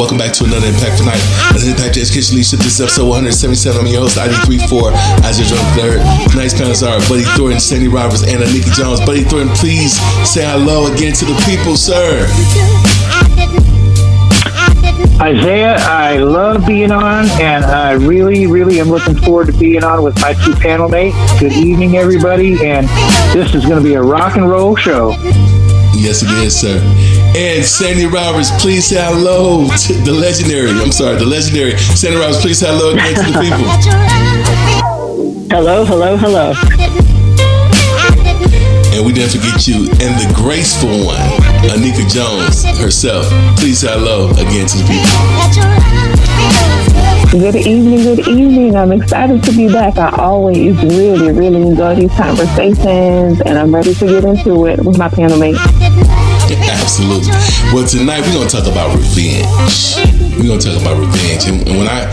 Welcome back to another Impact Tonight. As Impact Education Leadership, this is episode 177. I'm your host, ID34, Isaiah Drone third. Tonight's panelists are Buddy Thornton, Sande Roberts, and Nikki Jones. Buddy Thornton, please say hello again to the people, sir. Isaiah, I love being on, and I really, really am looking forward to being on with my two panel mates. Good evening, everybody, and this is going to be a rock and roll show. Yes, it is, sir. And Sande Roberts, please say hello to the legendary. I'm sorry, the legendary Sande Roberts. Please say hello again to the people. Hello, hello, hello. And we didn't forget you and the graceful one, Anika Jones herself. Please say hello again to the people. Good evening, good evening. I'm excited to be back. I always really, really enjoy these conversations, and I'm ready to get into it with my panel mates. Absolutely. Well, tonight we're gonna talk about revenge. We're gonna talk about revenge, and, and when I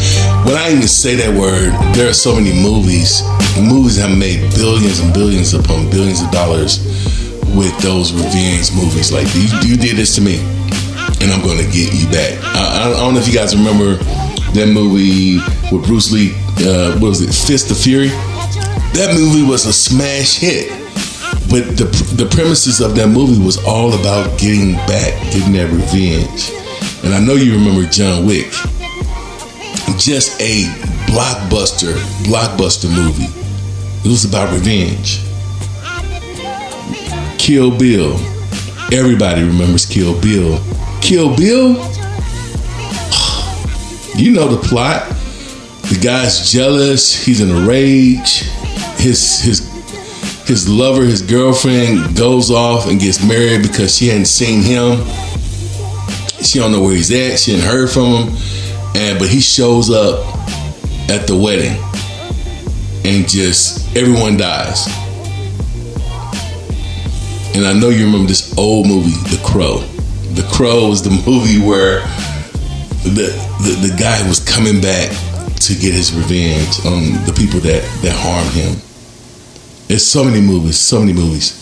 when I even say that word, there are so many movies. Movies have made billions and billions upon billions of dollars with those revenge movies. Like you, you did this to me, and I'm gonna get you back. I, I don't know if you guys remember that movie with Bruce Lee. Uh, what was it? Fist of Fury. That movie was a smash hit. But the the premises of that movie was all about getting back, getting that revenge. And I know you remember John Wick. Just a blockbuster, blockbuster movie. It was about revenge. Kill Bill. Everybody remembers Kill Bill. Kill Bill? You know the plot. The guy's jealous, he's in a rage. His his his lover, his girlfriend, goes off and gets married because she hadn't seen him. She don't know where he's at. She hadn't heard from him, and but he shows up at the wedding, and just everyone dies. And I know you remember this old movie, The Crow. The Crow was the movie where the, the the guy was coming back to get his revenge on the people that that harmed him. There's so many movies, so many movies.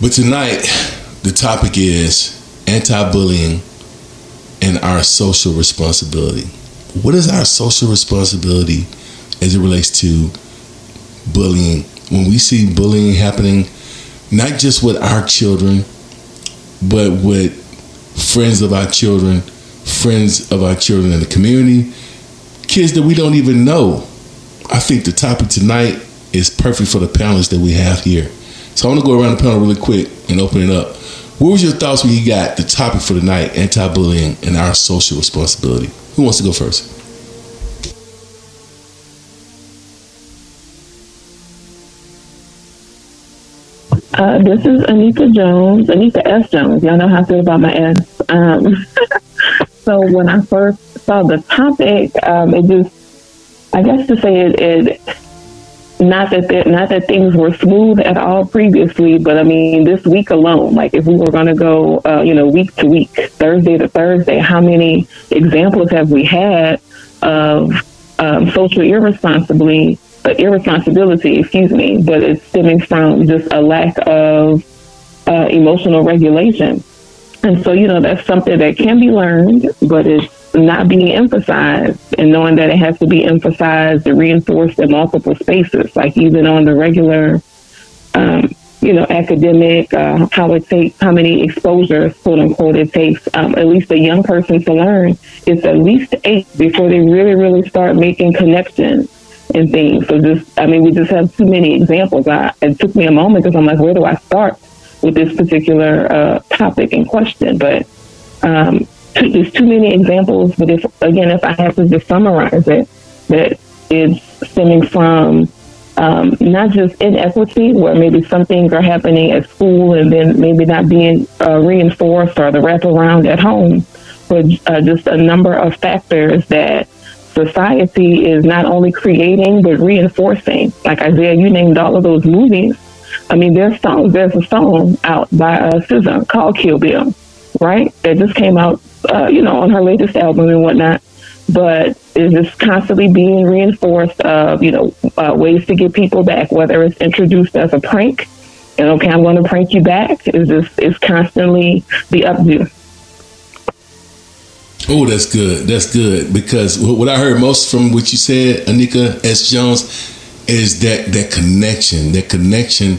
But tonight, the topic is anti-bullying and our social responsibility. What is our social responsibility as it relates to bullying? When we see bullying happening, not just with our children, but with friends of our children, friends of our children in the community, kids that we don't even know. I think the topic tonight is perfect for the panelists that we have here. So I want to go around the panel really quick and open it up. What was your thoughts when you got the topic for tonight, anti-bullying and our social responsibility? Who wants to go first? Uh, this is Anika Jones, Anika S. Jones. Y'all know how I feel about my S. Um, so when I first saw the topic, um, it just, I guess to say it, it not that the, not that things were smooth at all previously, but I mean this week alone, like if we were going to go, uh, you know, week to week, Thursday to Thursday, how many examples have we had of um, social irresponsibly, uh, irresponsibility? Excuse me, but it's stemming from just a lack of uh, emotional regulation, and so you know that's something that can be learned, but it's not being emphasized and knowing that it has to be emphasized and reinforced in multiple spaces, like even on the regular, um, you know, academic, uh, how it takes, how many exposures, quote unquote, it takes um, at least a young person to learn. It's at least eight before they really, really start making connections and things. So just, I mean, we just have too many examples. I, it took me a moment because I'm like, where do I start with this particular uh, topic in question? But um, there's too many examples, but if again, if I have to just summarize it, that it's stemming from um, not just inequity, where maybe some things are happening at school and then maybe not being uh, reinforced or the wraparound at home, but uh, just a number of factors that society is not only creating but reinforcing. Like Isaiah, you named all of those movies. I mean, there's songs. There's a song out by uh, SZA called Kill Bill, right? That just came out uh, you know, on her latest album and whatnot. But it's just constantly being reinforced of, you know, uh, ways to get people back, whether it's introduced as a prank, and okay, I'm going to prank you back. Is this, is constantly the updo. Oh, that's good. That's good because what I heard most from what you said, Anika S. Jones, is that that connection, that connection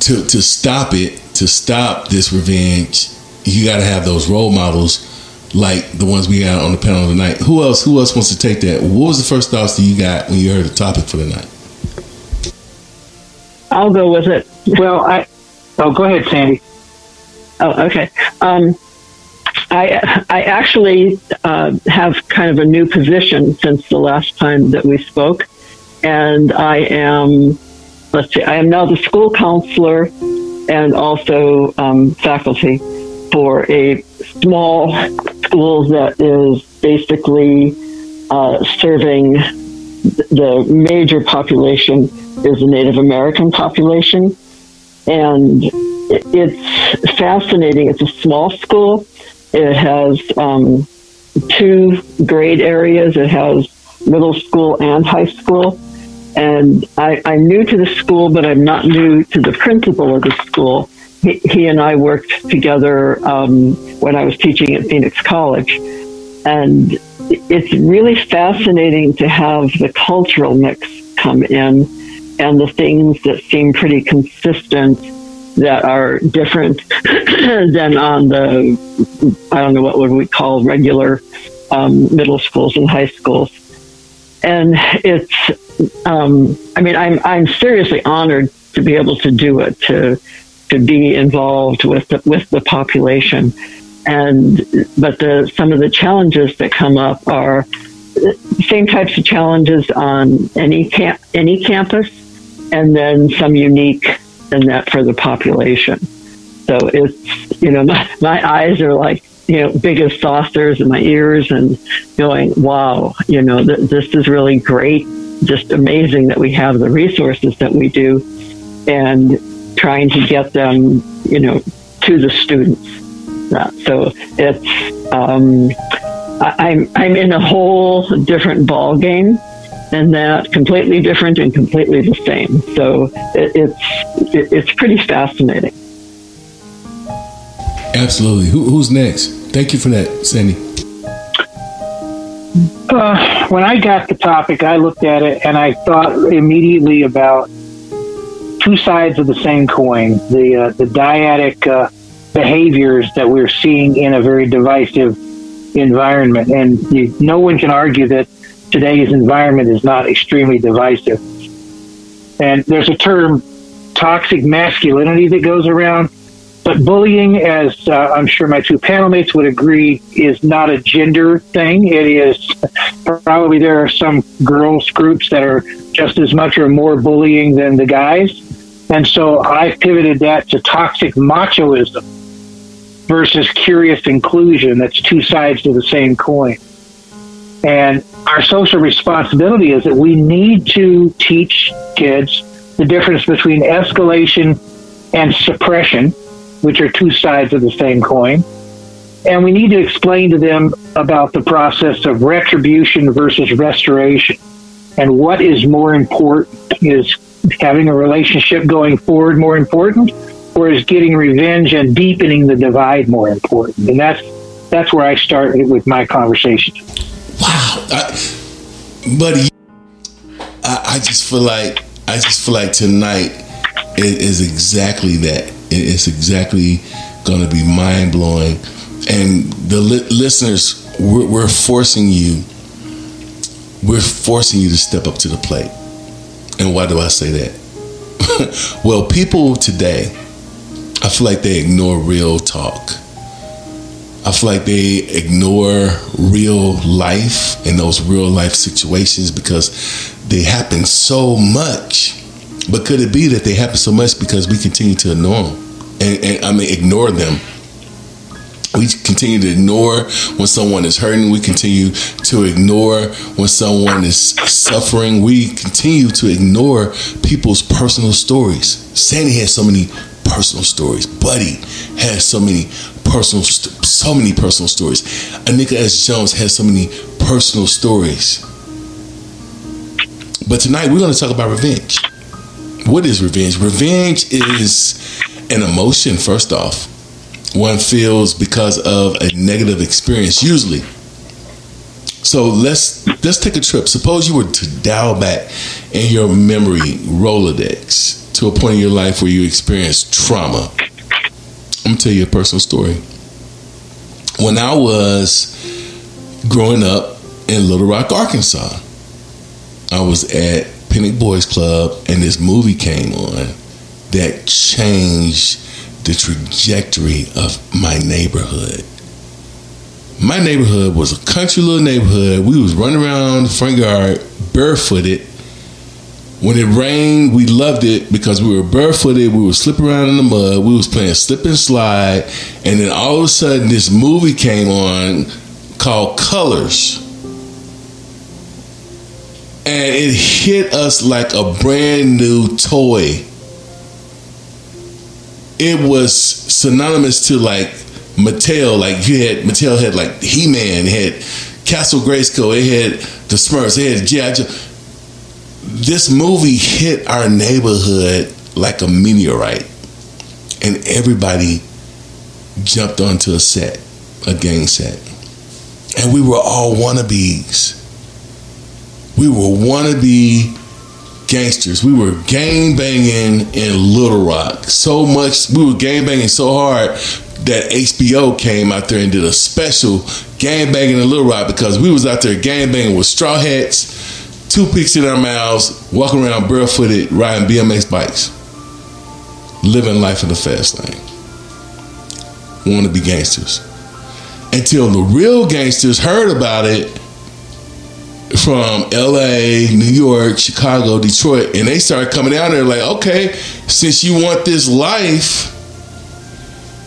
to to stop it, to stop this revenge. You got to have those role models like the ones we got on the panel tonight. Who else? Who else wants to take that? What was the first thoughts that you got when you heard the topic for the night? I'll go with it. Well, I. Oh, go ahead, Sande. Oh, okay. Um, I I actually uh, have kind of a new position since the last time that we spoke, and I am let's see, I am now the school counselor and also um, faculty for a small school that is basically uh, serving the major population is the Native American population, and it's fascinating. It's a small school it has um, two grade areas. It has middle school and high school. And I, I'm new to the school, but I'm not new to the principal of the school. He, he and I worked together um, when I was teaching at Phoenix College. And it's really fascinating to have the cultural mix come in and the things that seem pretty consistent that are different than on the I don't know what would we call regular um, middle schools and high schools. And it's um, I mean I'm I'm seriously honored to be able to do it to to be involved with the, with the population and but the some of the challenges that come up are same types of challenges on any camp any campus and then some unique in that for the population. So it's, you know, my, my eyes are like, you know, big as saucers and my ears and going, wow, you know, th- this is really great. Just amazing that we have the resources that we do and trying to get them, you know, to the students. Uh, so it's, um, I, I'm, I'm in a whole different ball game and that completely different and completely the same. So it, it's it, it's pretty fascinating. Absolutely. Who, who's next? Thank you for that, Sande. Uh, when I got the topic, I looked at it and I thought immediately about two sides of the same coin: the uh, the dyadic uh, behaviors that we're seeing in a very divisive environment, and you, no one can argue that today's environment is not extremely divisive. And there's a term, toxic masculinity, that goes around. But bullying, as uh, I'm sure my two panel mates would agree, is not a gender thing. It is probably there are some girls groups that are just as much or more bullying than the guys. And so I pivoted that to toxic machoism versus curious inclusion. That's two sides to the same coin. And our social responsibility is that we need to teach kids the difference between escalation and suppression, which are two sides of the same coin. And we need to explain to them about the process of retribution versus restoration and what is more important. Is having a relationship going forward more important, or is getting revenge and deepening the divide more important? And that's that's where I started with my conversation. Wow, I, buddy, I, I, just feel like I just feel like tonight is exactly that. It's exactly going to be mind blowing, and the li- listeners, we're, we're forcing you. We're forcing you to step up to the plate. And why do I say that? well, people today, I feel like they ignore real talk I feel like they ignore real life and those real life situations because they happen so much. But could it be that they happen so much because we continue to ignore them? And, and I mean, ignore them. We continue to ignore when someone is hurting. We continue to ignore when someone is suffering. We continue to ignore people's personal stories. Sande has so many personal stories. Buddy has so many personal, so many personal stories. Anika S. Jones has so many personal stories. But tonight we're going to talk about revenge. What is revenge? Revenge is an emotion, first off. One feels because of a negative experience, usually So let's let's take a trip. Suppose you were to dial back in your memory Rolodex to a point in your life where you experienced trauma. I'm gonna tell you a personal story. When I was growing up in Little Rock, Arkansas, I was at Pinnock Boys Club, and this movie came on that changed the trajectory of my neighborhood. My neighborhood was a country little neighborhood. We was running around the front yard barefooted. When it rained, we loved it because we were barefooted. We were slipping around in the mud. We was playing slip and slide, and then all of a sudden, this movie came on called Colors and it hit us like a brand new toy. It was synonymous to like Mattel. Like you had Mattel had like He Man, had Castle Grayskull, it had the Smurfs, it had G.I. Joe. This movie hit our neighborhood like a meteorite, and everybody jumped onto a set, a gang set, and we were all wannabes we were wannabe gangsters. We were gang banging in Little Rock so much. We were gang banging so hard that HBO came out there and did a special gang banging in Little Rock because we was out there gang banging with straw hats, toothpicks in our mouths, walking around barefooted, riding BMX bikes, living life in the fast lane. Want to be gangsters until the real gangsters heard about it from LA, New York, Chicago, Detroit, and they started coming down there like, okay, since you want this life,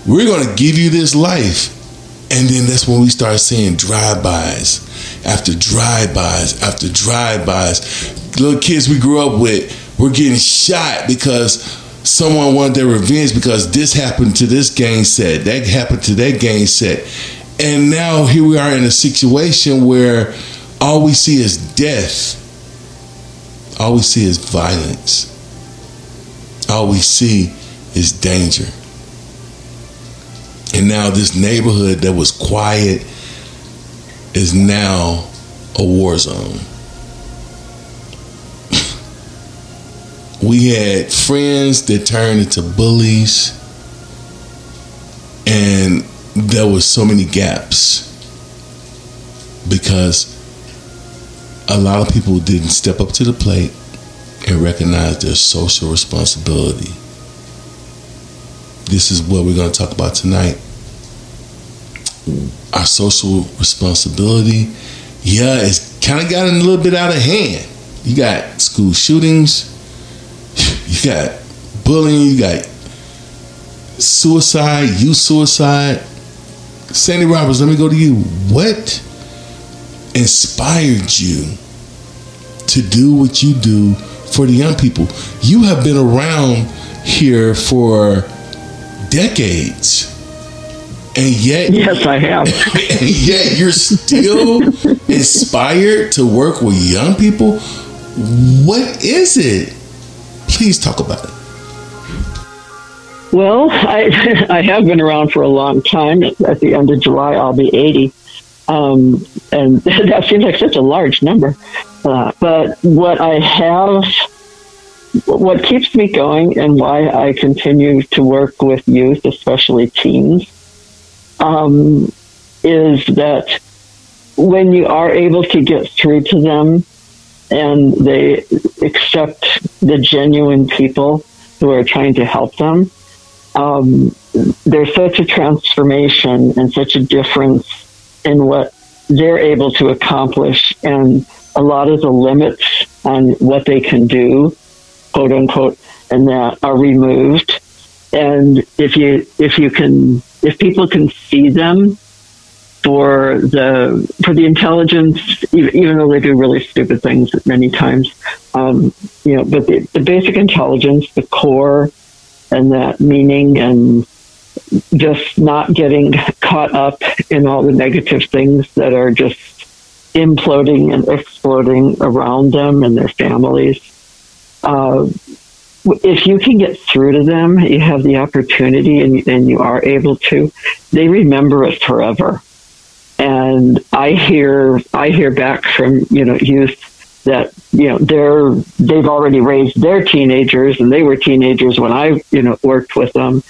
we're gonna give you this life. And then that's when we start seeing drive-bys after drive-bys after drive-bys. Little kids we grew up with were getting shot because someone wanted their revenge because this happened to this gang set, that happened to that gang set. And now here we are in a situation where all we see is death. All we see is violence. All we see is danger. And now this neighborhood that was quiet is now a war zone. we had friends that turned into bullies and there was so many gaps because a lot of people didn't step up to the plate and recognize their social responsibility. This is what we're going to talk about tonight. Our social responsibility, yeah, it's kind of gotten a little bit out of hand. You got school shootings, you got bullying, you got suicide, youth suicide. Sande Roberts, let me go to you. What inspired you to do what you do for the young people. You have been around here for decades. And yet Yes, I have. and yet you're still inspired to work with young people. What is it? Please talk about it. Well, I I have been around for a long time. At the end of July, I'll be 80. Um, and that seems like such a large number. Uh, but what I have, what keeps me going and why I continue to work with youth, especially teens, um, is that when you are able to get through to them and they accept the genuine people who are trying to help them, um, there's such a transformation and such a difference in what they're able to accomplish and a lot of the limits on what they can do, quote unquote, and that are removed. And if you if you can if people can see them for the for the intelligence, even though they do really stupid things many times, um, you know, but the, the basic intelligence, the core, and that meaning and just not getting caught up in all the negative things that are just imploding and exploding around them and their families. Uh, if you can get through to them, you have the opportunity and, and you are able to, they remember it forever. and I hear I hear back from you know youth that you know they're they've already raised their teenagers and they were teenagers when I you know worked with them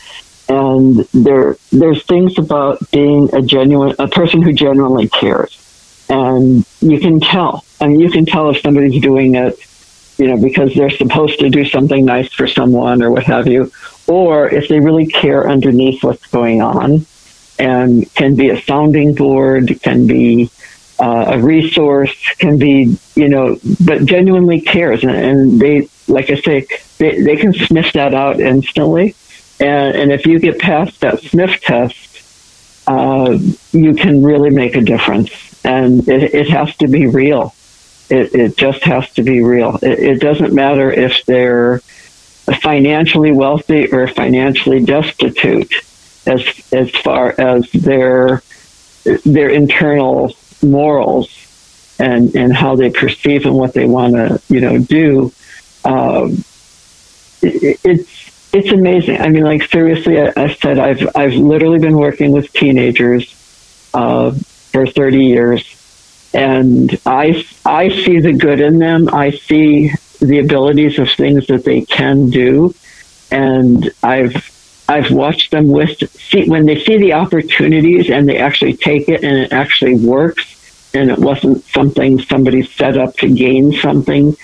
and there there's things about being a genuine a person who genuinely cares and you can tell. I mean you can tell if somebody's doing it you know because they're supposed to do something nice for someone or what have you or if they really care underneath what's going on and can be a sounding board can be uh, a resource can be you know but genuinely cares. And, and they like i say they, they can sniff that out instantly. And, and if you get past that sniff test, uh, you can really make a difference. And it, it has to be real. It, it, just has to be real. It, it, doesn't matter if they're financially wealthy or financially destitute, as as far as their their internal morals and and how they perceive and what they want to you know do. Um, it's it's amazing. I mean, like seriously, I, I said I've I've literally been working with teenagers uh, for thirty years, and I I see the good in them. I see the abilities of things that they can do, and I've I've watched them with see when they see the opportunities and they actually take it and it actually works, and it wasn't something somebody set up to gain something,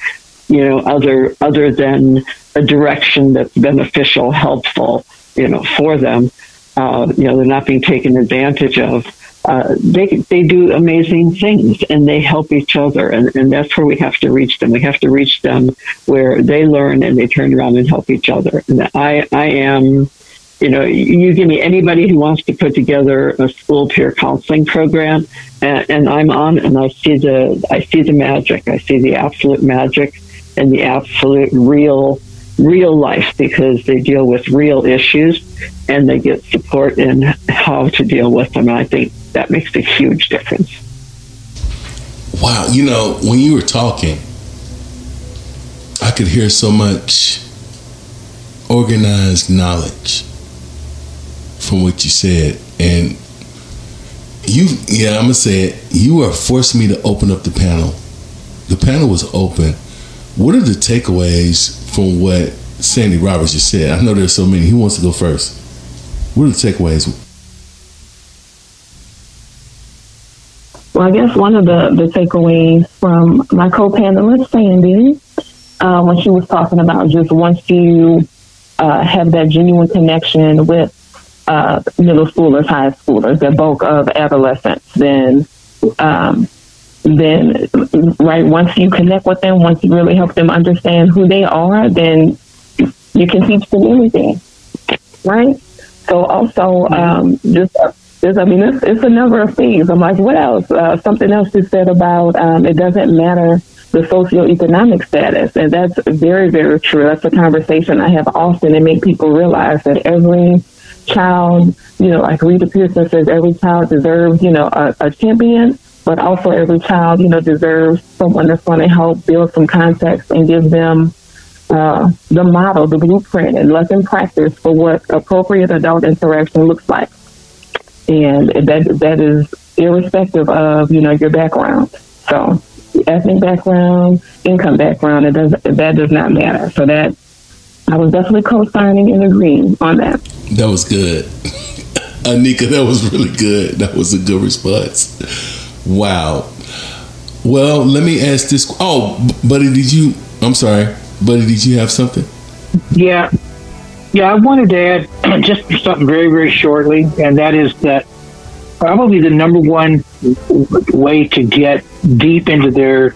you know, other other than a direction that's beneficial, helpful, you know, for them. Uh, you know, they're not being taken advantage of. Uh, they they do amazing things and they help each other, and, and that's where we have to reach them. We have to reach them where they learn and they turn around and help each other. And I I am you know, you give me anybody who wants to put together a school peer counseling program, and, and, I'm on, and I see the I see the magic. I see the absolute magic and the absolute real real life because they deal with real issues and they get support in how to deal with them. And I think that makes a huge difference. Wow. You know, when you were talking, I could hear so much organized knowledge from what you said. And you, yeah, I'm going to say it, you are forcing me to open up the panel. The panel was open. What are the takeaways from what Sande Roberts just said? I know there's so many. He wants to go first. What are the takeaways? Well, I guess one of the, the takeaways from my co-panelist Sande, uh, when she was talking about just once you uh, have that genuine connection with uh, middle schoolers, high schoolers, the bulk of adolescents, then um, then right once you connect with them, once you really help them understand who they are, then you can teach them anything, right? So also um, just. I mean, it's, it's a number of things. I'm like, what else? Uh, something else you said about um, it doesn't matter the socioeconomic status. And that's very, very true. That's a conversation I have often and make people realize that every child, you know, like Rita Pierson says, every child deserves, you know, a, a champion but also every child, you know, deserves someone that's going to help build some context and give them uh, the model, the blueprint, and lesson practice for what appropriate adult interaction looks like. And that that is irrespective of you know your background. So ethnic background, income background, it does that does not matter. So that I was definitely co-signing and agreeing on that. That was good, Anika. That was really good. That was a good response. Wow. Well, let me ask this. Oh, buddy, did you? I'm sorry, buddy. Did you have something? Yeah, yeah. I wanted to add just something very, very shortly, and that is that probably the number one way to get deep into their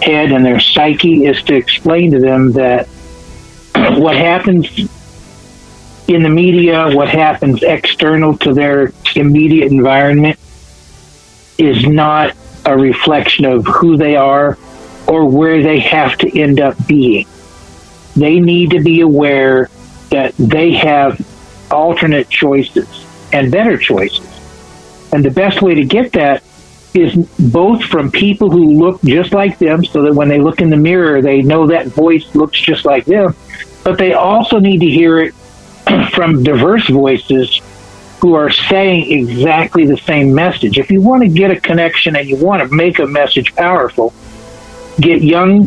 head and their psyche is to explain to them that what happens in the media, what happens external to their immediate environment, is not a reflection of who they are or where they have to end up being. They need to be aware that they have alternate choices and better choices. And the best way to get that is both from people who look just like them, so that when they look in the mirror, they know that voice looks just like them, but they also need to hear it from diverse voices who are saying exactly the same message. If you want to get a connection and you want to make a message powerful, get young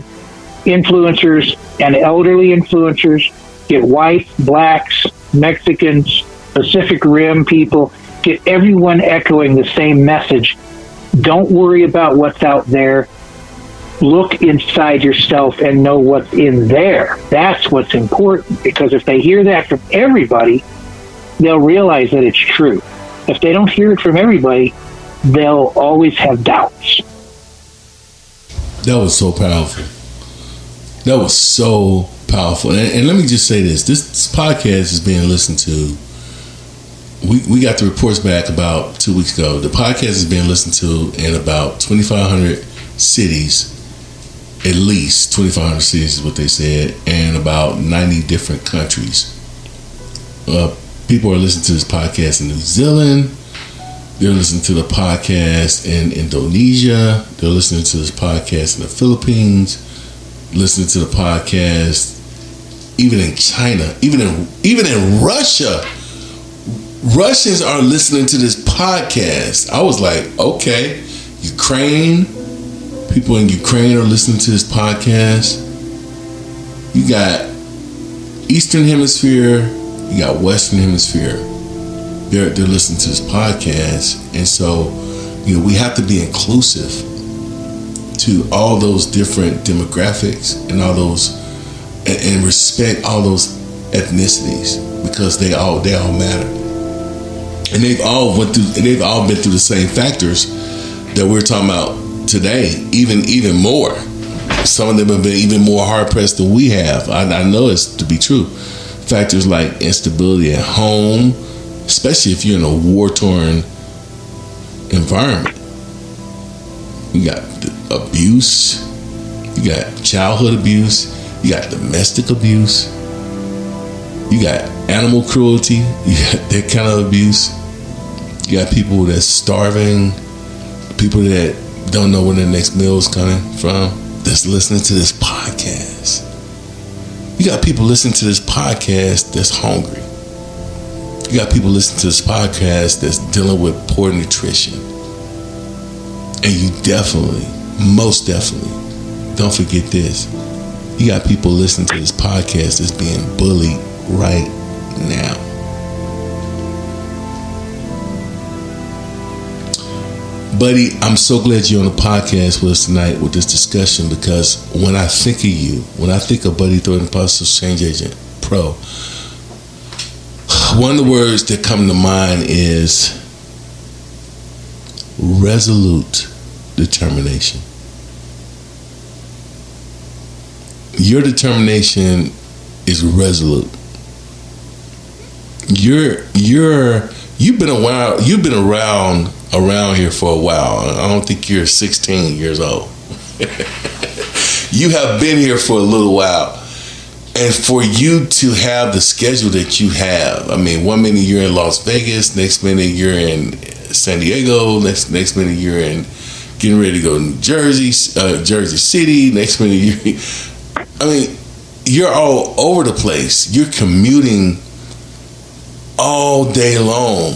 influencers and elderly influencers, get whites, blacks, Mexicans, Pacific Rim people, get everyone echoing the same message. Don't worry about what's out there. Look inside yourself and know what's in there. That's what's important because if they hear that from everybody, they'll realize that it's true. If they don't hear it from everybody, they'll always have doubts. That was so powerful. That was so powerful. And, and, let me just say this: this podcast is being listened to. We we got the reports back about two weeks ago. The podcast is being listened to in about twenty five hundred cities, at least twenty five hundred cities is what they said, and about ninety different countries. Uh, people are listening to this podcast in New Zealand. They're listening to the podcast in Indonesia. They're listening to this podcast in the Philippines. Listening to the podcast even in China, even in even in Russia. Russians are listening to this podcast. I was like, okay, Ukraine, people in Ukraine are listening to this podcast. You got Eastern Hemisphere, you got Western Hemisphere. They're they're listening to this podcast, and so you know we have to be inclusive to all those different demographics and all those and, and respect all those ethnicities because they all they all matter, and they've all went through they've all been through the same factors that we're talking about today, even even more. Some of them have been even more hard pressed than we have. I, I know it's to be true factors like instability at home, especially if you're in a war torn environment. You got abuse, you got childhood abuse, you got domestic abuse, you got animal cruelty, you got that kind of abuse. You got people that's starving, people that don't know where their next meal is coming from, that's listening to this podcast. You got people listening to this podcast that's hungry. You got people listening to this podcast that's dealing with poor nutrition. And you definitely, most definitely, don't forget this. You got people listening to this podcast that's being bullied right now. Buddy, I'm so glad you're on the podcast with us tonight with this discussion because when I think of you, when I think of Buddy Thornton, Positive Change Agent Pro, one of the words that come to mind is resolute determination. Your determination is resolute. You're you're you've been a while you've been around around here for a while. I don't think you're 16 years old. you have been here for a little while. And for you to have the schedule that you have, I mean, one minute you're in Las Vegas, next minute you're in San Diego, next next minute you're in getting ready to go to New Jersey, uh, Jersey City, next minute you I mean, you're all over the place. You're commuting all day long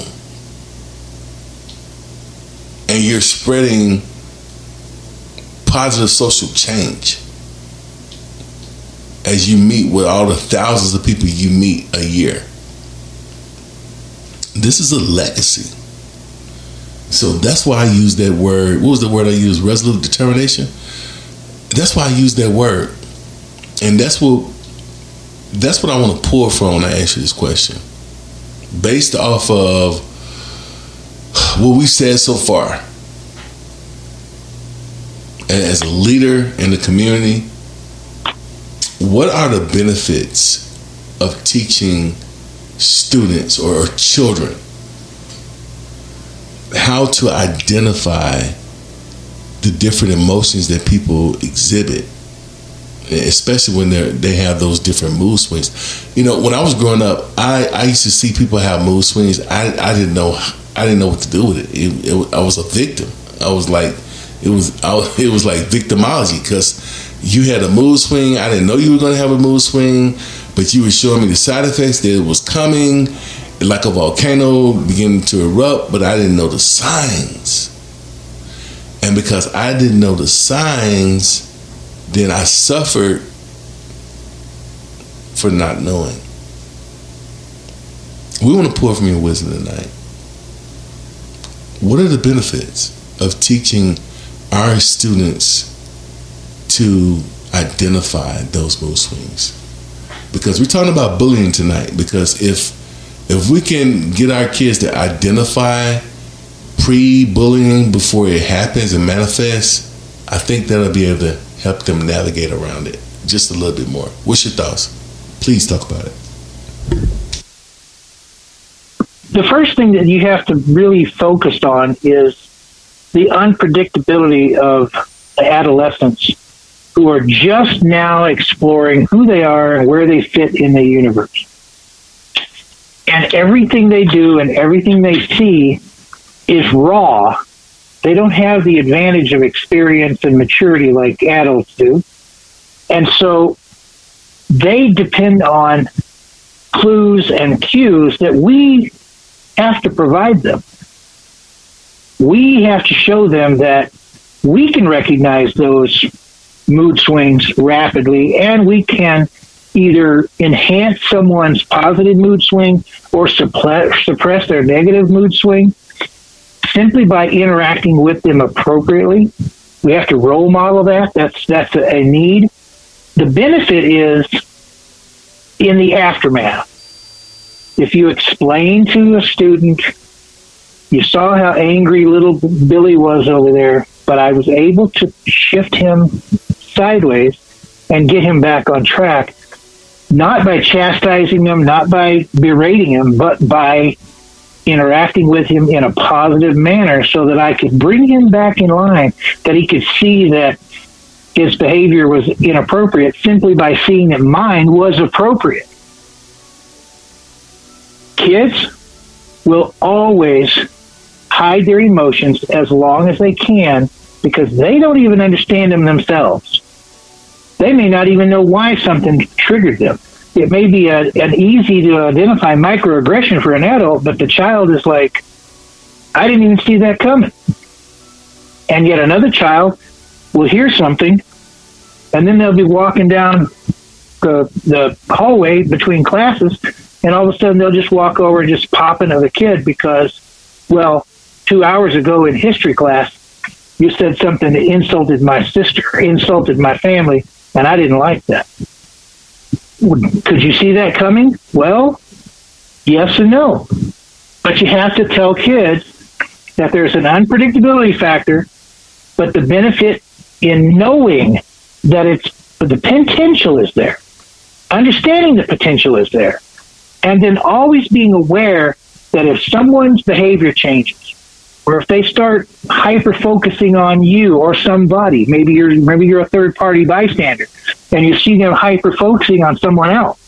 and you're spreading positive social change as you meet with all the thousands of people you meet a year. This is a legacy. So that's why I use that word. What was the word I used? Resolute determination. That's why I use that word. And that's what that's what I want to pull from when I answer this question. Based off of what we said so far as a leader in the community, what are the benefits of teaching students or children how to identify the different emotions that people exhibit especially when they they have those different mood swings. You know, when I was growing up, I, I used to see people have mood swings. I, I didn't know I didn't know what to do with it. it, it I was a victim. I was like, it was I, it was like victimology because you had a mood swing. I didn't know you were going to have a mood swing, but you were showing me the side effects that it was coming, like a volcano beginning to erupt, but I didn't know the signs. And because I didn't know the signs, then I suffered for not knowing. We want to pour from your wisdom tonight. What are the benefits of teaching our students to identify those mood swings? Because we're talking about bullying tonight. Because if if we can get our kids to identify pre-bullying before it happens and manifests, I think that'll be able to help them navigate around it just a little bit more. What's your thoughts? Please talk about it. The first thing that you have to really focus on is the unpredictability of adolescents who are just now exploring who they are and where they fit in the universe. And everything they do and everything they see is raw. They don't have the advantage of experience and maturity like adults do. And so they depend on clues and cues that we have to provide them. We have to show them that we can recognize those mood swings rapidly and we can either enhance someone's positive mood swing or suppress, their negative mood swing simply by interacting with them appropriately. We have to role model that. That's that's a, a need. The benefit is in the aftermath. If you explain to a student, you saw how angry little Billy was over there, but I was able to shift him sideways and get him back on track, not by chastising him, not by berating him, but by interacting with him in a positive manner so that I could bring him back in line, that he could see that his behavior was inappropriate simply by seeing that mine was appropriate. Kids will always hide their emotions as long as they can because they don't even understand them themselves. They may not even know why something triggered them it may be a, an easy to identify microaggression for an adult, but the child is like, I didn't even see that coming. And yet another child will hear something, and then they'll be walking down the, the hallway between classes, and all of a sudden they'll just walk over and just pop into the kid because, well, two hours ago in history class, you said something that insulted my sister, insulted my family, and I didn't like that. Could you see that coming? Well, yes and no. But you have to tell kids that there's an unpredictability factor, but the benefit in knowing that it's the potential is there, understanding the potential is there, and then always being aware that if someone's behavior changes, or if they start hyper focusing on you or somebody, maybe you're maybe you're a third party bystander, and you see them hyper focusing on someone else,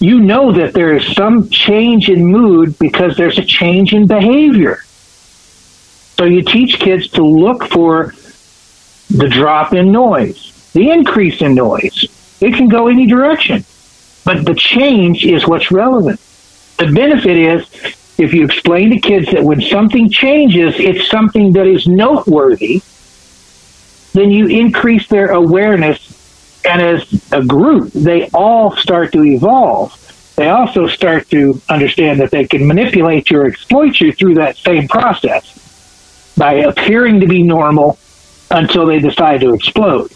you know that there is some change in mood because there's a change in behavior. So you teach kids to look for the drop in noise, the increase in noise. It can go any direction, but the change is what's relevant. The benefit is if you explain to kids that when something changes, it's something that is noteworthy, then you increase their awareness. And as a group, they all start to evolve. They also start to understand that they can manipulate you or exploit you through that same process by appearing to be normal until they decide to explode.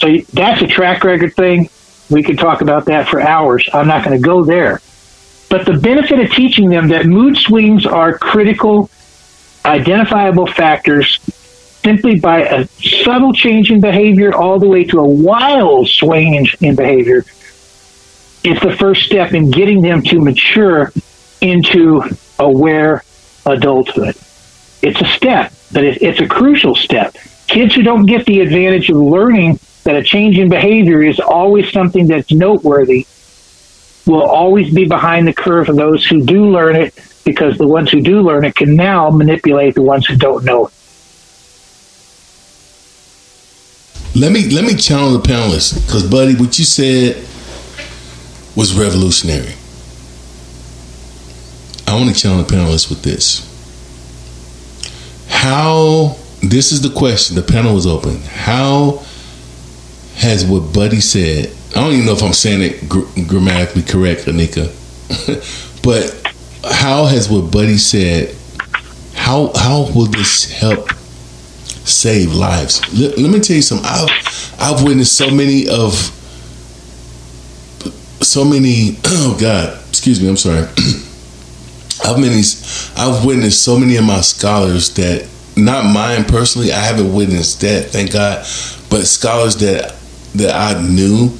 So that's a track record thing. We could talk about that for hours. I'm not going to go there. But the benefit of teaching them that mood swings are critical, identifiable factors simply by a subtle change in behavior all the way to a wild swing in behavior is the first step in getting them to mature into aware adulthood. It's a step, but it's a crucial step. Kids who don't get the advantage of learning that a change in behavior is always something that's noteworthy will always be behind the curve of those who do learn it because the ones who do learn it can now manipulate the ones who don't know it. Let me let me challenge the panelists because, buddy, what you said was revolutionary. I want to challenge the panelists with this. How this is the question. The panel is open. How has what Buddy said? I don't even know if I'm saying it gr- grammatically correct, Anika, but how has what Buddy said? How how will this help save lives? Let, let me tell you something. I've I've witnessed so many of so many. Oh God, excuse me. I'm sorry. I've many. I've witnessed so many of my scholars that not mine personally. I haven't witnessed that, thank God. But scholars that that I knew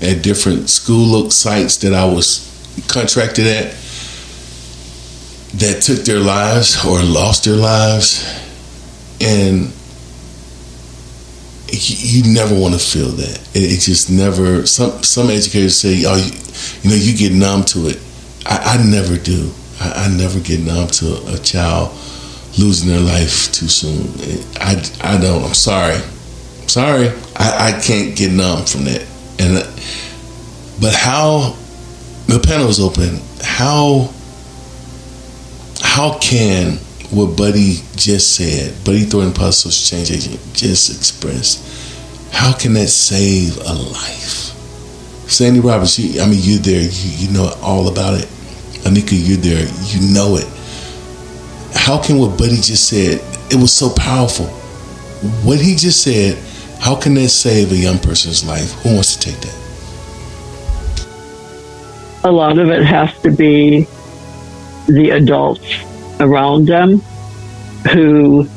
at different school sites that I was contracted at that took their lives or lost their lives, and you never want to feel that. It, just never. Some some educators say, "Oh, you, you know, you get numb to it." I, I never do. I, I, never get numb to a child losing their life too soon. I, I don't. I'm sorry. Sorry. I, I can't get numb from that. And but how the panel is open. How how can what Buddy just said, Buddy Thornton Public Change Agent just expressed, how can that save a life? Sande Roberts, you, I mean, you're there, you, you know all about it. Anika, you're there, you know it. How can what Buddy just said, it was so powerful. What he just said, how can they save a young person's life? Who wants to take that? A lot of it has to be the adults around them who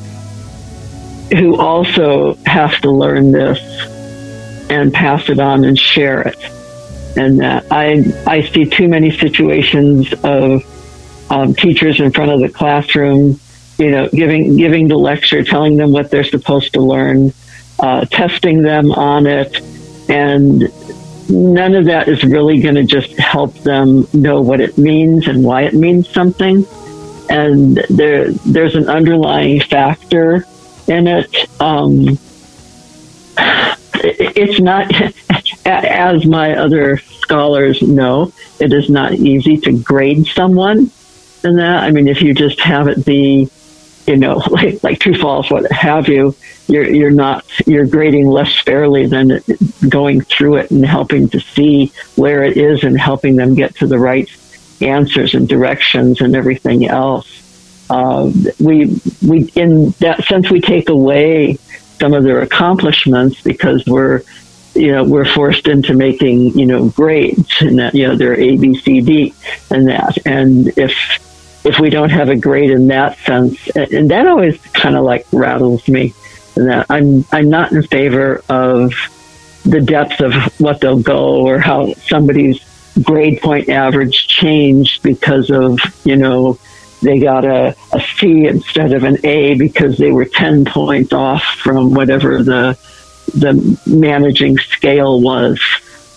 who also have to learn this and pass it on and share it. And that I I see too many situations of um, teachers in front of the classroom, you know, giving giving the lecture, telling them what they're supposed to learn, uh, testing them on it, and none of that is really going to just help them know what it means and why it means something. And there, there's an underlying factor in it. Um, it's not, as my other scholars know, it is not easy to grade someone in that. I mean, if you just have it be, you know, like like true false, what have you, you're you're not you're grading less fairly than going through it and helping to see where it is and helping them get to the right answers and directions and everything else. Uh, we we in that sense we take away some of their accomplishments because we're you know we're forced into making you know grades and that you know they're A B C D and that and if if we don't have a grade in that sense and that always kind of like rattles me I'm I'm not in favor of the depth of what they'll go or how somebody's grade point average changed because of you know they got a, a C instead of an A because they were 10 points off from whatever the the managing scale was.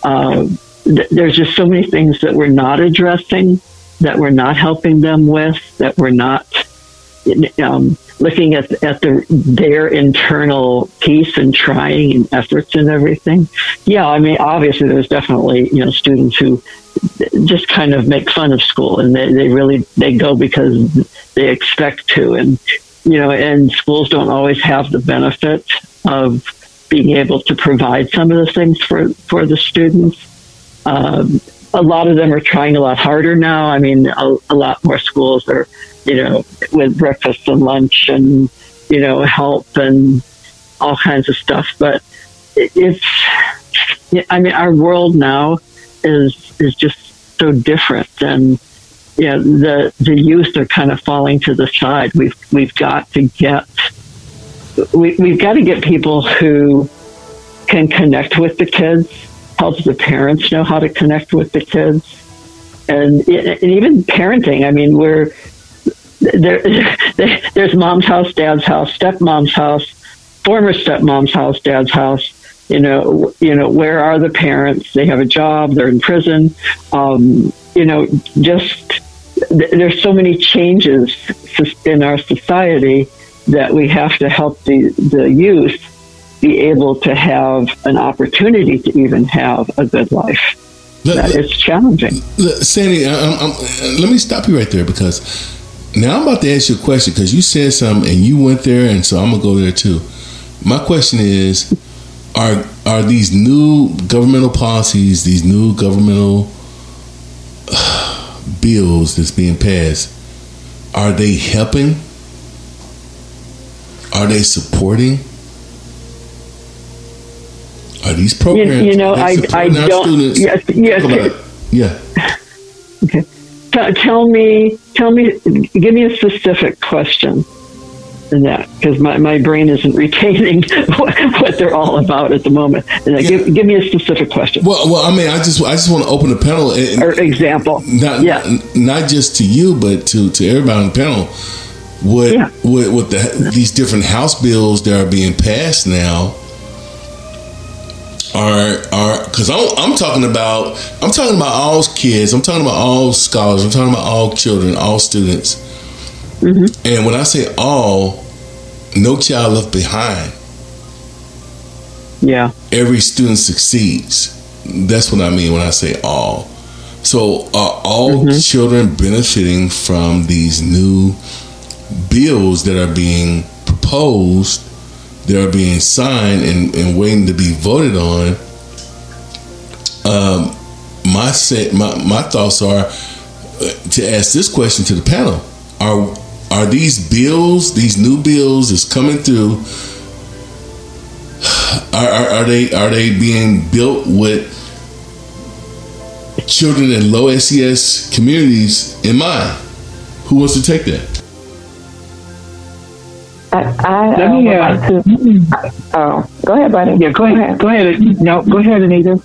Uh, th- there's just so many things that we're not addressing, that we're not helping them with, that we're not um, looking at at the, their internal piece and trying and efforts and everything. Yeah, I mean, obviously, there's definitely you know students who just kind of make fun of school and they, they really they go because they expect to. And you know and schools don't always have the benefit of being able to provide some of the things for for the students. Um, a lot of them are trying a lot harder now. I mean a, a lot more schools are you know, with breakfast and lunch and, you know, help and all kinds of stuff. But it's, I mean, our world now is, is just so different and, you know, the, the youth are kind of falling to the side. We've, we've got to get, we, we've got to get people who can connect with the kids, help the parents know how to connect with the kids. And, and even parenting. I mean, we're there, there's mom's house, dad's house, stepmom's house, former stepmom's house, dad's house. You know, you know, where are the parents? They have a job. They're in prison. Um, you know, just there's so many changes in our society that we have to help the, the youth be able to have an opportunity to even have a good life. that it's challenging. Sande, I'm, I'm, let me stop you right there because now I'm about to ask you a question because you said something and you went there, and so I'm gonna go there too. My question is: Are are these new governmental policies, these new governmental bills that's being passed, are they helping? Are they supporting? Are these programs? You, you know, I, I don't. Students? Yes, yes. Yeah. Okay. T- tell me, tell me, give me a specific question in that because my, my brain isn't retaining what, what, they're all about at the moment. Yeah. Give, give me a specific question. Well, well, I mean, I just I just want to open the panel and, or example. Not yeah. not just to you, but to to everybody on the panel. What yeah. with, with the, these different house bills that are being passed now are are because I'm, I'm talking about I'm talking about all kids. I'm talking about all scholars. I'm talking about all children, all students. Mm-hmm. And when I say all, no child left behind. Yeah. Every student succeeds. That's what I mean when I say all. So are all mm-hmm. children benefiting from these new bills that are being proposed, that are being signed and, and waiting to be voted on? Um, my say, my my thoughts are uh, to ask this question to the panel: Are are these bills, these new bills is coming through, are, are, are they are they being built with children in low SES communities in mind? Who wants to take that? I, I Let me, uh, like to, oh, go ahead, buddy. Yeah, go ahead. Go ahead. No, go ahead, Anika.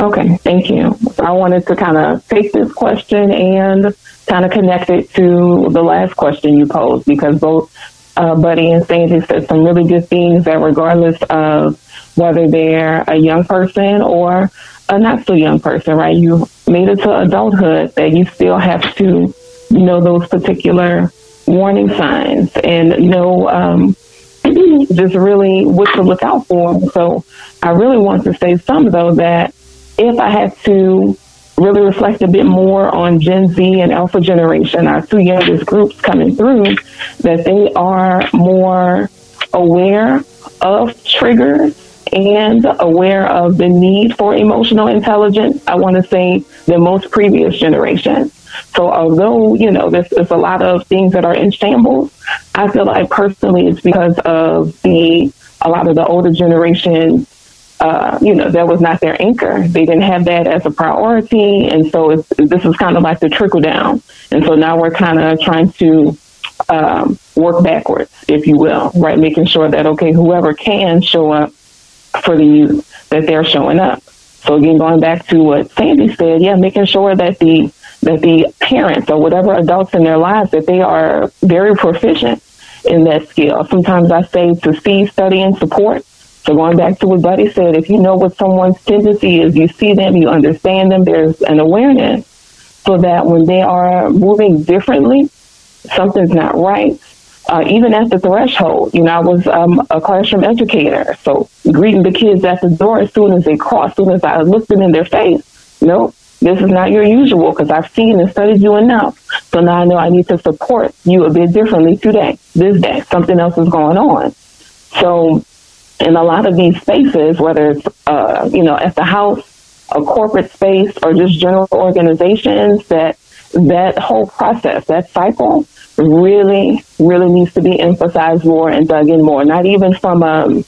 Okay, thank you. I wanted to kind of take this question and kind of connect it to the last question you posed because both uh, Buddy and Sande said some really good things that regardless of whether they're a young person or a not so young person, right? You made it to adulthood that you still have to know those particular warning signs and know um, just really what to look out for. So I really want to say some though that if I had to really reflect a bit more on Gen Z and Alpha Generation, our two youngest groups coming through, that they are more aware of triggers and aware of the need for emotional intelligence, I want to say, than most previous generations. So although, you know, there's, there's a lot of things that are in shambles, I feel like personally it's because of the a lot of the older generation uh, you know, that was not their anchor. They didn't have that as a priority. And so it's, this is kind of like the trickle down. And so now we're kind of trying to um, work backwards, if you will, right? Making sure that, okay, whoever can show up for the youth, that they're showing up. So again, going back to what Sande said, yeah, making sure that the that the parents or whatever adults in their lives that they are very proficient in that skill. Sometimes I say to see, study, and support so going back to what Buddy said, if you know what someone's tendency is, you see them, you understand them, there's an awareness so that when they are moving differently, something's not right. Uh, even at the threshold, you know, I was um, a classroom educator, so greeting the kids at the door as soon as they cross, as soon as I looked them in their face. Nope, this is not your usual because I've seen and studied you enough. So now I know I need to support you a bit differently today, this day. Something else is going on. So in a lot of these spaces, whether it's, uh, you know, at the house, a corporate space, or just general organizations, that that whole process, that cycle, really, really needs to be emphasized more and dug in more. Not even from a,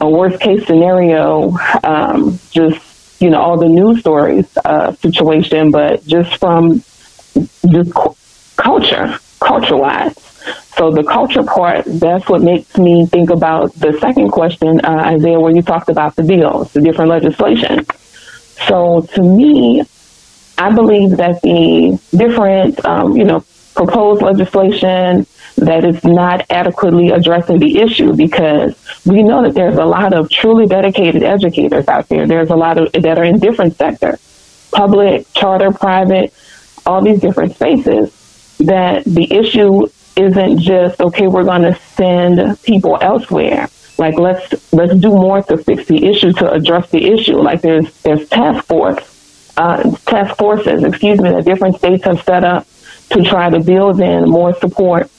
a worst case scenario, um, just you know, all the news stories uh, situation, but just from just culture, culture wise. So the culture part, that's what makes me think about the second question, uh, Isaiah, where you talked about the bills, the different legislation. So to me, I believe that the different, um, you know, proposed legislation that is not adequately addressing the issue because we know that there's a lot of truly dedicated educators out there. There's a lot of that are in different sectors, public, charter, private, all these different spaces that the issue isn't just, okay, we're going to send people elsewhere, like let's let's do more to fix the issue to address the issue. Like there's there's task force uh, task forces, excuse me, that different states have set up to try to build in more support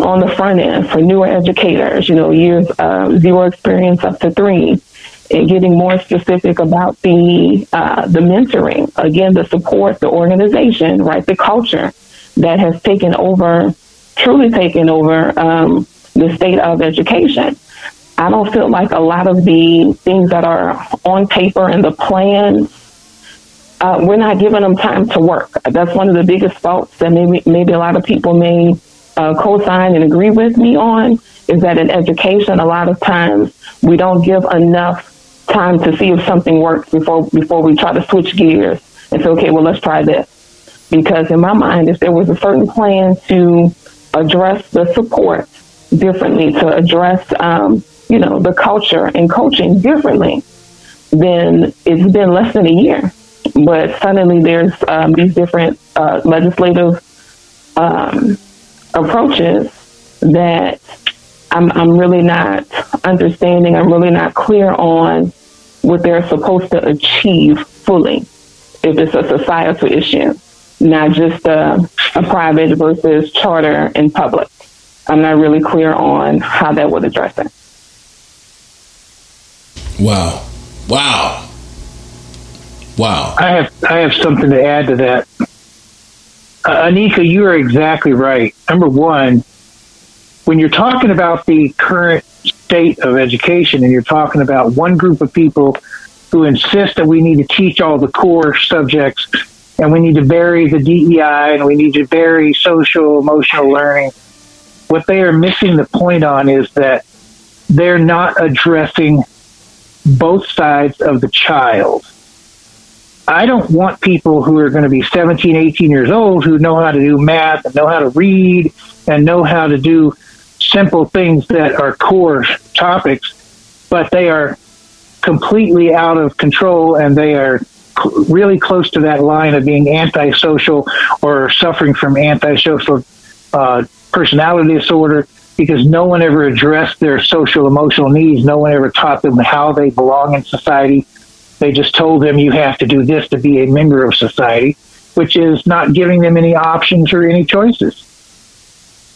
on the front end for newer educators. You know, years zero experience up to three, and getting more specific about the uh, the mentoring. Again, the support, the organization, right, the culture that has taken over, truly taken over um, the state of education. I don't feel like a lot of the things that are on paper and the plans, uh, we're not giving them time to work. That's one of the biggest faults that maybe maybe a lot of people may uh, co-sign and agree with me on is that in education, a lot of times we don't give enough time to see if something works before before we try to switch gears and say, okay, well, let's try this. Because in my mind, if there was a certain plan to address the support differently, to address um, you know, the culture and coaching differently, then it's been less than a year. But suddenly there's um, these different uh, legislative um, approaches that I'm, I'm really not understanding. I'm really not clear on what they're supposed to achieve fully if it's a societal issue, not just a, a private versus charter and public. I'm not really clear on how that would address it. Wow. Wow. Wow. I have I have something to add to that. Uh, Anika, you are exactly right. Number one, when you're talking about the current state of education and you're talking about one group of people who insist that we need to teach all the core subjects and we need to vary the DEI and we need to vary social emotional learning, what they are missing the point on is that they're not addressing both sides of the child. I don't want people who are going to be 17, 18 years old who know how to do math and know how to read and know how to do simple things that are core topics, but they are completely out of control and they are really close to that line of being antisocial or suffering from antisocial uh, personality disorder because no one ever addressed their social emotional needs. No one ever taught them how they belong in society. They just told them you have to do this to be a member of society, which is not giving them any options or any choices.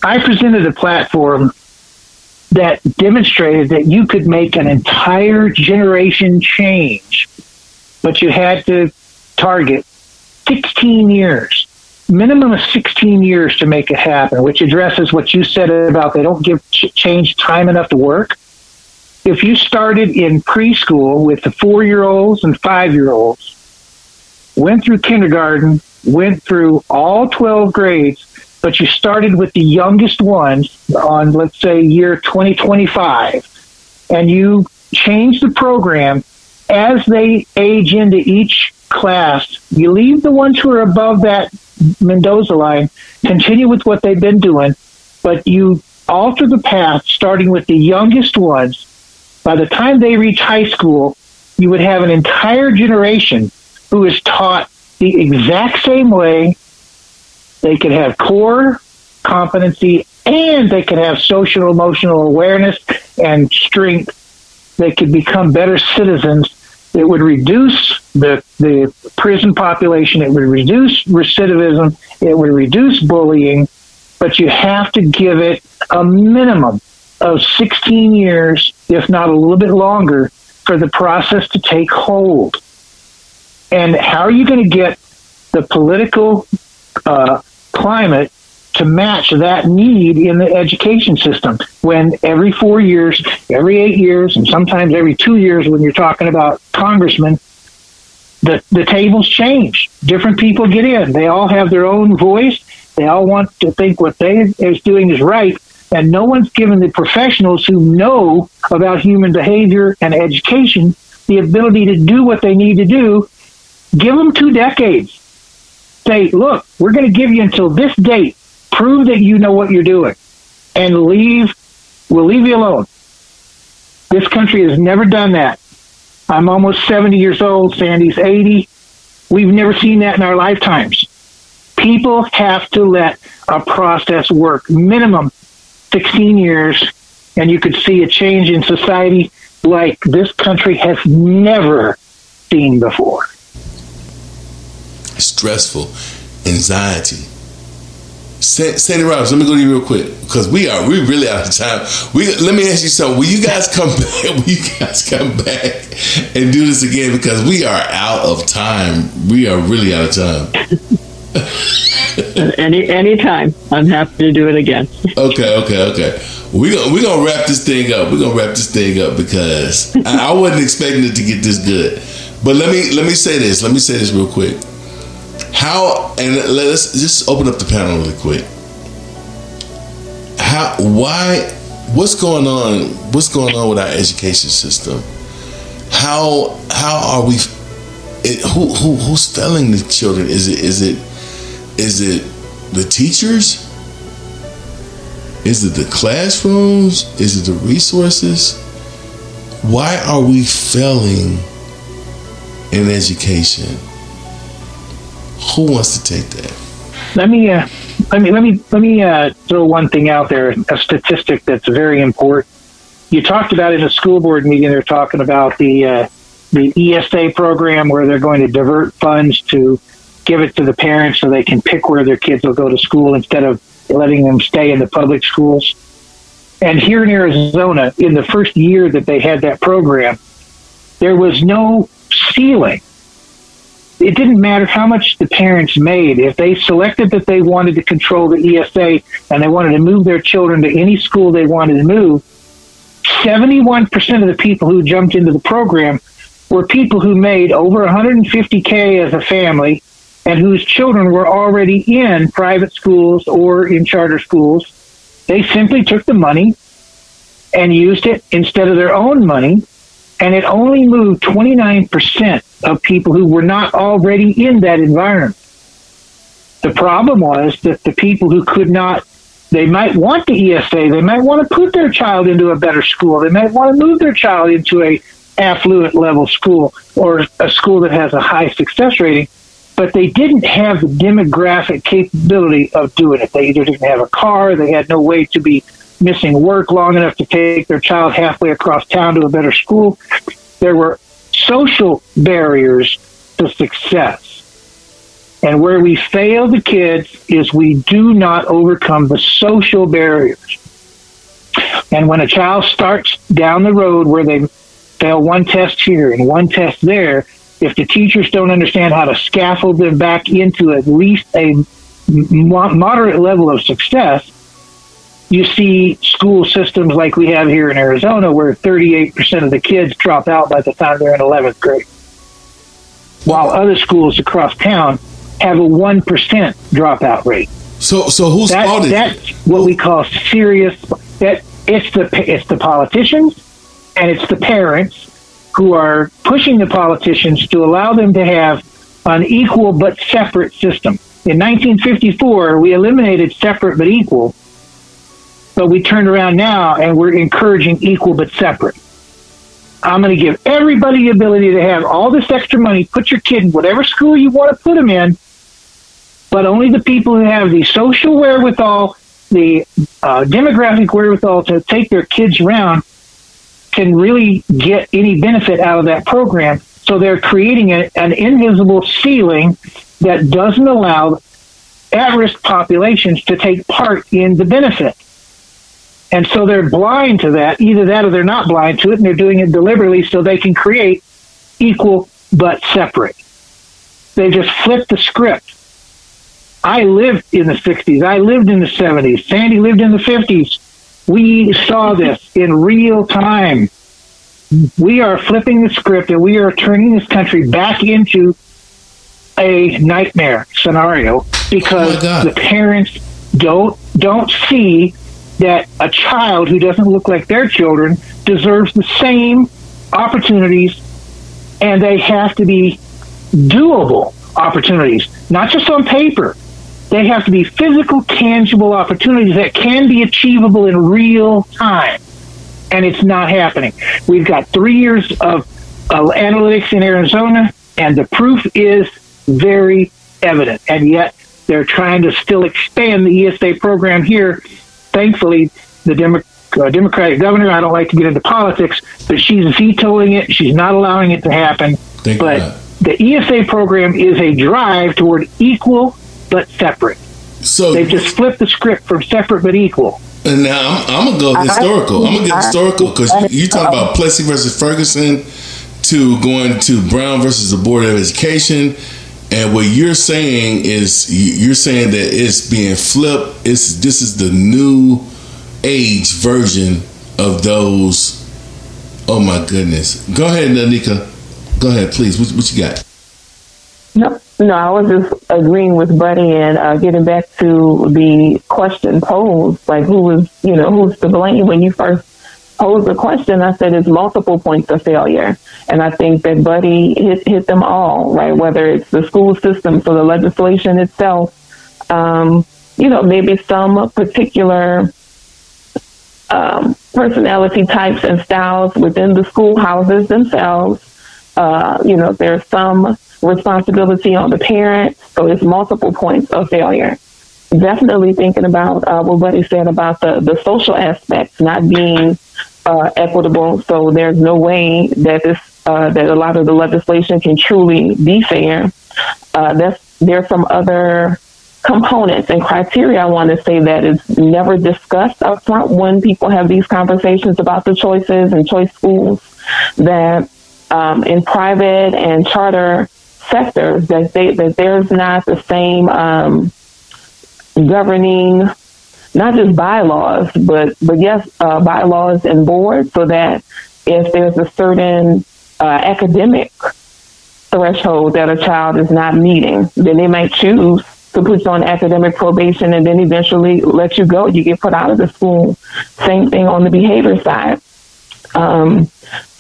I presented a platform that demonstrated that you could make an entire generation change, but you had to target 16 years minimum of 16 years to make it happen, which addresses what you said about they don't give ch- change time enough to work. If you started in preschool with the four year olds and five year olds, went through kindergarten, went through all 12 grades, but you started with the youngest ones on, let's say, year 2025, and you change the program as they age into each class, you leave the ones who are above that Mendoza line, continue with what they've been doing, but you alter the path starting with the youngest ones. By the time they reach high school, you would have an entire generation who is taught the exact same way. They could have core competency and they could have social emotional awareness and strength. They could become better citizens it would reduce the the prison population. It would reduce recidivism. It would reduce bullying. But you have to give it a minimum of 16 years, if not a little bit longer, for the process to take hold. And how are you going to get the political uh, climate to match that need in the education system when every four years, every eight years, and sometimes every two years when you're talking about congressmen, the, the tables change. Different people get in. They all have their own voice. They all want to think what they is doing is right. And no one's given the professionals who know about human behavior and education the ability to do what they need to do. Give them two decades. Say, look, we're going to give you until this date. Prove that you know what you're doing and leave we'll leave you alone. This country has never done that. I'm almost 70 years old. Sande's 80 we've never seen that in our lifetimes. People have to let a process work minimum 16 years and you could see a change in society like this country has never seen before. Stressful, anxiety. Sande Roberts, let me go to you real quick because we are we really out of time. We let me ask you something. Will you guys come back? Will you guys come back and do this again because we are out of time. We are really out of time. Any anytime, I'm happy to do it again. okay, okay, okay. We we gonna wrap this thing up. We're gonna wrap this thing up because I, I wasn't expecting it to get this good. But let me let me say this. Let me say this real quick. How and let's just open up the panel really quick. How why what's going on? What's going on with our education system? How how are we? It, who who who's failing the children? Is it is it is it the teachers? Is it the classrooms? Is it the resources? Why are we failing in education? Who wants to take that? Let me uh, let me let me let me uh, throw one thing out there, a statistic that's very important. You talked about in a school board meeting. They're talking about the uh, the ESA program where they're going to divert funds to give it to the parents so they can pick where their kids will go to school instead of letting them stay in the public schools. And here in Arizona, in the first year that they had that program, there was no ceiling. It didn't matter how much the parents made. If they selected that they wanted to control the ESA and they wanted to move their children to any school they wanted to move, 71% of the people who jumped into the program were people who made over 150K as a family and whose children were already in private schools or in charter schools, they simply took the money and used it instead of their own money. And it only moved 29% of people who were not already in that environment. The problem was that the people who could not, they might want the ESA, they might want to put their child into a better school, they might want to move their child into a affluent level school or a school that has a high success rating but they didn't have the demographic capability of doing it. They either didn't have a car, they had no way to be missing work long enough to take their child halfway across town to a better school. There were social barriers to success. And where we fail the kids is we do not overcome the social barriers. And when a child starts down the road where they fail one test here and one test there, if the teachers don't understand how to scaffold them back into at least a moderate level of success, you see school systems like we have here in Arizona where 38% of the kids drop out by the time they're in 11th grade. While other schools across town have a 1% dropout rate. So so who's that, fault is That's what we call serious that it's the it's the politicians and it's the parents who are pushing the politicians to allow them to have an equal but separate system. In 1954, we eliminated separate but equal, but we turned around now and we're encouraging equal but separate. I'm going to give everybody the ability to have all this extra money, put your kid in whatever school you want to put them in, but only the people who have the social wherewithal, the uh, demographic wherewithal to take their kids around can really get any benefit out of that program. So they're creating a, an invisible ceiling that doesn't allow at risk populations to take part in the benefit. And so they're blind to that. Either that or they're not blind to it, and they're doing it deliberately so they can create equal but separate. They just flip the script. I lived in the 60s. I lived in the 70s. Sande lived in the 50s. We saw this in real time. We are flipping the script and we are turning this country back into a nightmare scenario because oh the parents don't don't see that a child who doesn't look like their children deserves the same opportunities and they have to be doable opportunities, not just on paper, they have to be physical, tangible opportunities that can be achievable in real time. And it's not happening. We've got three years of uh, analytics in Arizona, and the proof is very evident. And yet, they're trying to still expand the ESA program here. Thankfully, the uh, Democratic governor. I don't like to get into politics, but she's vetoing it. She's not allowing it to happen. But the ESA program is a drive toward equal but separate. So They've just flipped the script from separate but equal. And now I'm, I'm gonna go historical. I'm gonna get historical because you, you talk about Plessy versus Ferguson to going to Brown versus the Board of Education, and what you're saying is you- you're saying that it's being flipped. It's this is the new age version of those. Oh my goodness! Go ahead, Nanika. Go ahead, please. What, what you got? No, no, I was just agreeing with Buddy and uh, getting back to the question posed, like who was, you know, who's to blame when you first posed the question. I said it's multiple points of failure, and I think that Buddy hit hit them all, right? Whether it's the school system, so the legislation itself, um, you know, maybe some particular um, personality types and styles within the schoolhouses themselves. Uh, you know, there's some responsibility on the parents, so it's multiple points of failure. Definitely thinking about uh, what Buddy said about the, the social aspects not being uh, equitable. So there's no way that this uh, that a lot of the legislation can truly be fair. Uh, that's there's some other components and criteria I want to say that is never discussed up front when people have these conversations about the choices and choice schools that um, in private and charter sectors that they that there's not the same um, governing not just bylaws but but yes uh, bylaws and boards so that if there's a certain uh, academic threshold that a child is not meeting then they might choose to put you on academic probation and then eventually let you go. You get put out of the school. Same thing on the behavior side. Um,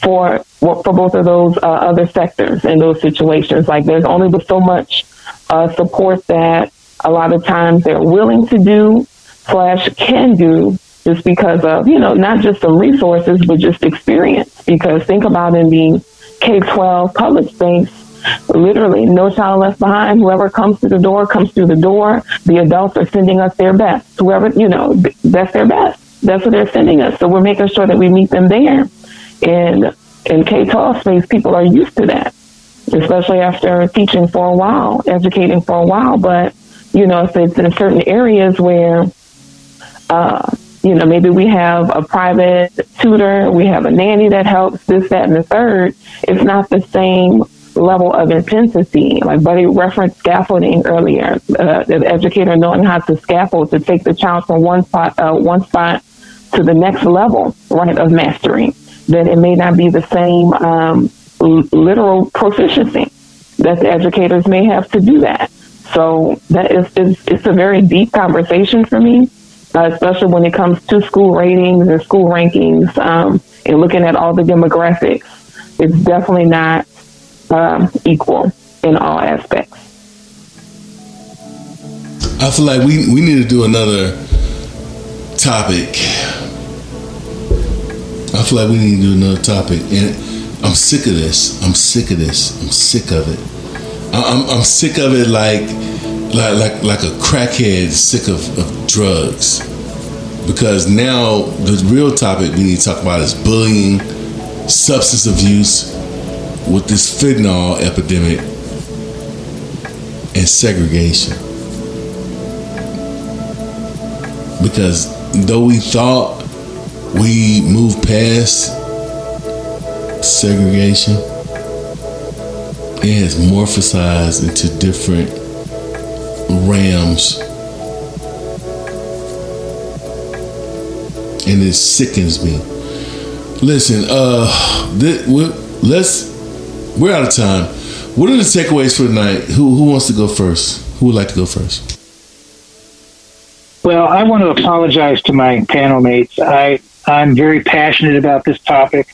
for for both of those uh, other sectors in those situations. Like there's only so much uh, support that a lot of times they're willing to do slash can do just because of you know not just some resources but just experience. Because think about in the K-12 public space. Literally, no child left behind. Whoever comes through the door comes through the door. The adults are sending us their best. Whoever, you know, that's their best. That's what they're sending us. So we're making sure that we meet them there. And in K-12 space, people are used to that, especially after teaching for a while, educating for a while. But, you know, if it's in certain areas where, uh, you know, maybe we have a private tutor, we have a nanny that helps, this, that, and the third, it's not the same level of intensity. Like Buddy referenced scaffolding earlier, uh, the educator knowing how to scaffold to take the child from one spot, uh, one spot to the next level, right, of mastery. Then it may not be the same um, literal proficiency that the educators may have to do that. So that is, is it's a very deep conversation for me, uh, especially when it comes to school ratings and school rankings um, and looking at all the demographics. It's definitely not um, equal in all aspects. I feel like we we need to do another topic. I feel like we need to do another topic, and I'm sick of this. I'm sick of this. I'm sick of it. I'm I'm sick of it like like like like a crackhead sick of, of drugs. Because now the real topic we need to talk about is bullying, substance abuse, with this fentanyl epidemic, and segregation. Because though we thought we move past segregation, it has morphosized into different rams. And it sickens me. Listen, uh, th- we- let's. We're out of time. What are the takeaways for tonight? Who who wants to go first? Who would like to go first? Well, I want to apologize to my panel mates. I I'm very passionate about this topic.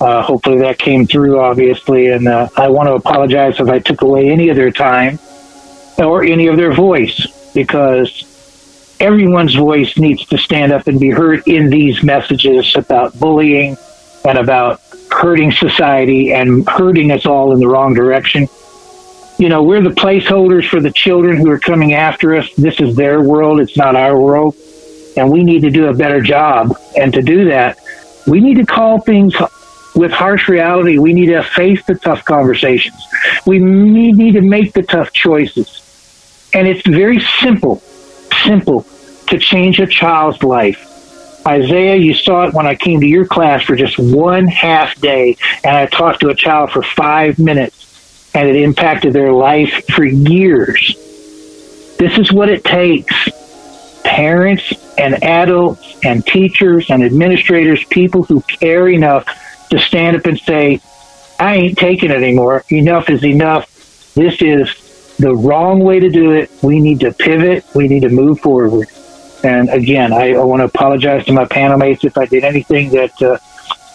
Uh, hopefully that came through, obviously, and uh, I want to apologize if I took away any of their time or any of their voice because everyone's voice needs to stand up and be heard in these messages about bullying and about hurting society and hurting us all in the wrong direction. You know, we're the placeholders for the children who are coming after us. This is their world, it's not our world. And we need to do a better job. And to do that, we need to call things with harsh reality. We need to face the tough conversations. We need to make the tough choices. And it's very simple, simple to change a child's life. Isaiah, you saw it when I came to your class for just one half day, and I talked to a child for five minutes, and it impacted their life for years. This is what it takes. Parents and adults and teachers and administrators, people who care enough to stand up and say, I ain't taking it anymore. Enough is enough. This is the wrong way to do it. We need to pivot. We need to move forward. And again, I, I want to apologize to my panel mates if I did anything that uh,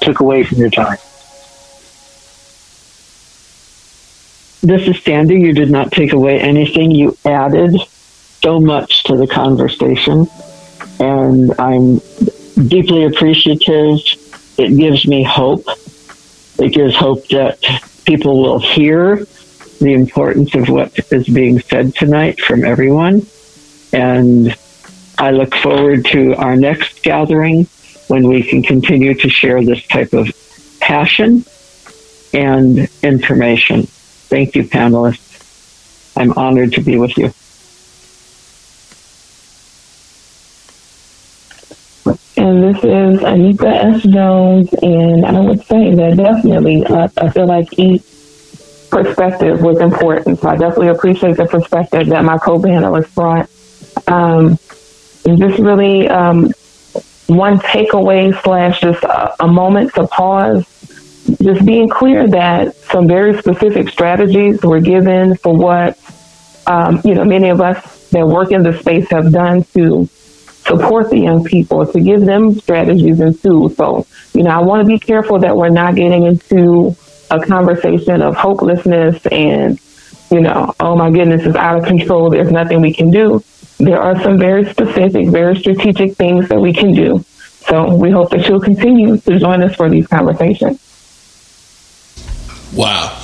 took away from your time. This is Sande. You did not take away anything. You added so much to the conversation. And I'm deeply appreciative. It gives me hope. It gives hope that people will hear the importance of what is being said tonight from everyone. And I look forward to our next gathering when we can continue to share this type of passion and information. Thank you, panelists. I'm honored to be with you. And this is Anika S. Jones, and I would say that definitely, uh, I feel like each perspective was important. So I definitely appreciate the perspective that my co-panelists brought. Um, just really um, one takeaway slash just a, a moment to pause. Just being clear that some very specific strategies were given for what um, you know many of us that work in the space have done to support the young people, to give them strategies and tools. So, you know, I want to be careful that we're not getting into a conversation of hopelessness and, you know, oh my goodness, it's out of control. There's nothing we can do. There are some very specific, very strategic things that we can do. So we hope that you'll continue to join us for these conversations. Wow.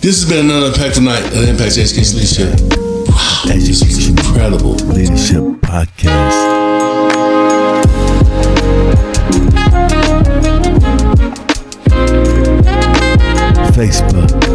This has been another impactful night of Impact Education Leadership. Wow, Incredible Leadership Podcast. Facebook.